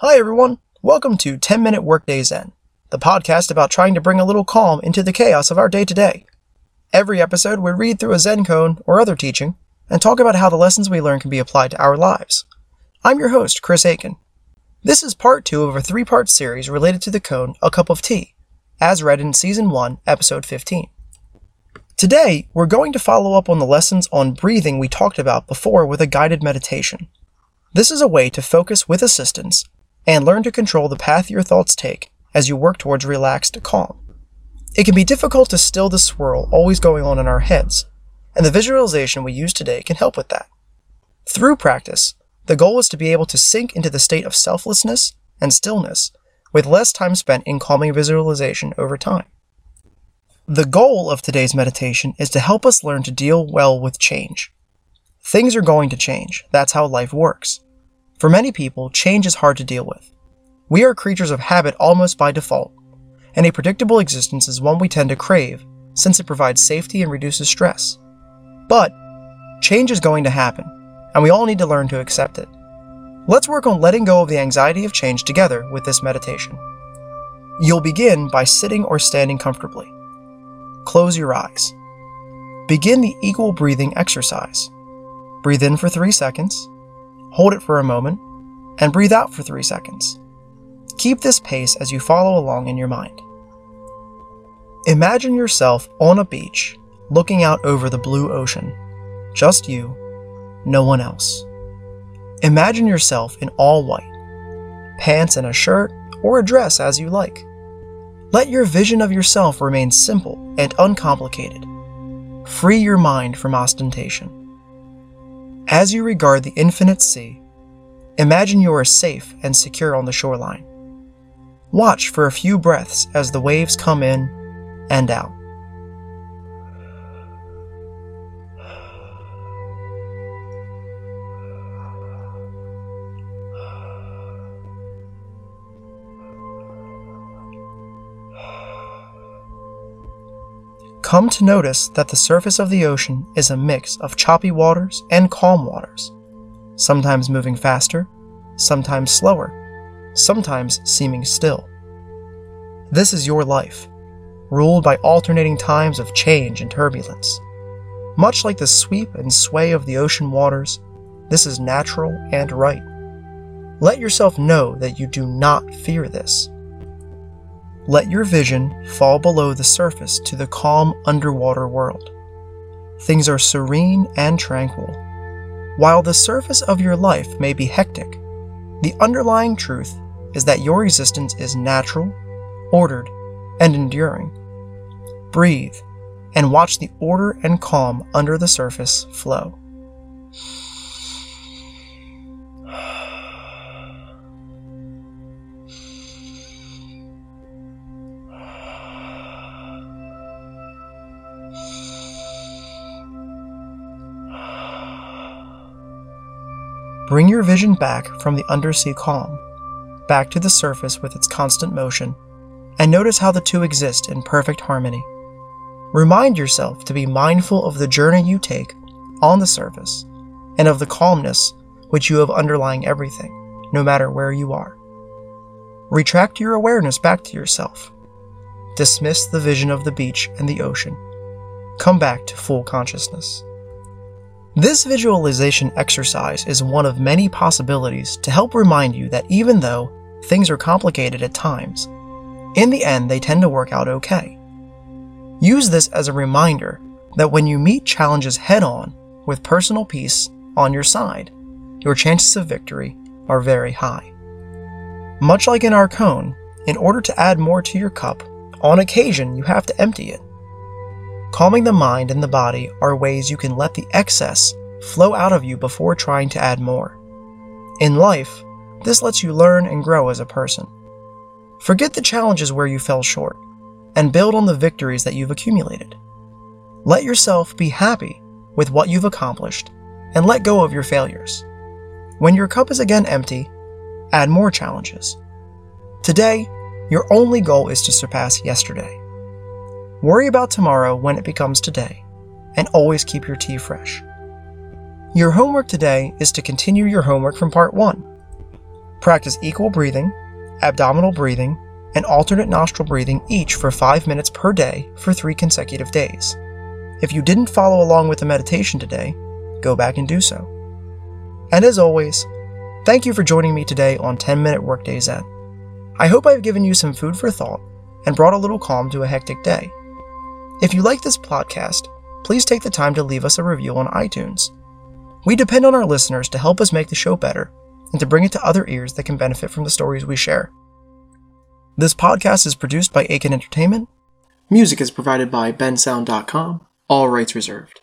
Hi, everyone. Welcome to 10 Minute Workday Zen, the podcast about trying to bring a little calm into the chaos of our day to day. Every episode, we read through a Zen koan or other teaching and talk about how the lessons we learn can be applied to our lives. I'm your host, Chris Aiken. This is part two of a three part series related to the koan A Cup of Tea, as read in Season 1, Episode 15. Today, we're going to follow up on the lessons on breathing we talked about before with a guided meditation. This is a way to focus with assistance and learn to control the path your thoughts take as you work towards relaxed calm. It can be difficult to still the swirl always going on in our heads, and the visualization we use today can help with that. Through practice, the goal is to be able to sink into the state of selflessness and stillness with less time spent in calming visualization over time. The goal of today's meditation is to help us learn to deal well with change. Things are going to change. That's how life works. For many people, change is hard to deal with. We are creatures of habit almost by default, and a predictable existence is one we tend to crave since it provides safety and reduces stress. But change is going to happen, and we all need to learn to accept it. Let's work on letting go of the anxiety of change together with this meditation. You'll begin by sitting or standing comfortably. Close your eyes. Begin the equal breathing exercise. Breathe in for three seconds, hold it for a moment, and breathe out for three seconds. Keep this pace as you follow along in your mind. Imagine yourself on a beach looking out over the blue ocean. Just you, no one else. Imagine yourself in all white, pants and a shirt, or a dress as you like. Let your vision of yourself remain simple and uncomplicated. Free your mind from ostentation. As you regard the infinite sea, imagine you are safe and secure on the shoreline. Watch for a few breaths as the waves come in and out. Come to notice that the surface of the ocean is a mix of choppy waters and calm waters, sometimes moving faster, sometimes slower, sometimes seeming still. This is your life, ruled by alternating times of change and turbulence. Much like the sweep and sway of the ocean waters, this is natural and right. Let yourself know that you do not fear this let your vision fall below the surface to the calm underwater world. Things are serene and tranquil. While the surface of your life may be hectic, the underlying truth is that your existence is natural, ordered, and enduring. Breathe and watch the order and calm under the surface flow. Bring your vision back from the undersea calm, back to the surface with its constant motion, and notice how the two exist in perfect harmony. Remind yourself to be mindful of the journey you take on the surface and of the calmness which you have underlying everything, no matter where you are. Retract your awareness back to yourself. Dismiss the vision of the beach and the ocean. Come back to full consciousness. This visualization exercise is one of many possibilities to help remind you that even though things are complicated at times, in the end they tend to work out okay. Use this as a reminder that when you meet challenges head on with personal peace on your side, your chances of victory are very high. Much like in our koan, in order to add more to your cup, on occasion you have to empty it. Calming the mind and the body are ways you can let the excess flow out of you before trying to add more. In life, this lets you learn and grow as a person. Forget the challenges where you fell short and build on the victories that you've accumulated. Let yourself be happy with what you've accomplished and let go of your failures. When your cup is again empty, add more challenges. Today, your only goal is to surpass yesterday. Worry about tomorrow when it becomes today, and always keep your tea fresh. Your homework today is to continue your homework from part 1. Practice equal breathing, abdominal breathing, and alternate nostril breathing each for 5 minutes per day for 3 consecutive days. If you didn't follow along with the meditation today, go back and do so. And as always, thank you for joining me today on 10 Minute Workday Zen. I hope I've given you some food for thought and brought a little calm to a hectic day. If you like this podcast, please take the time to leave us a review on iTunes. We depend on our listeners to help us make the show better and to bring it to other ears that can benefit from the stories we share. This podcast is produced by Aiken Entertainment. Music is provided by bensound.com, all rights reserved.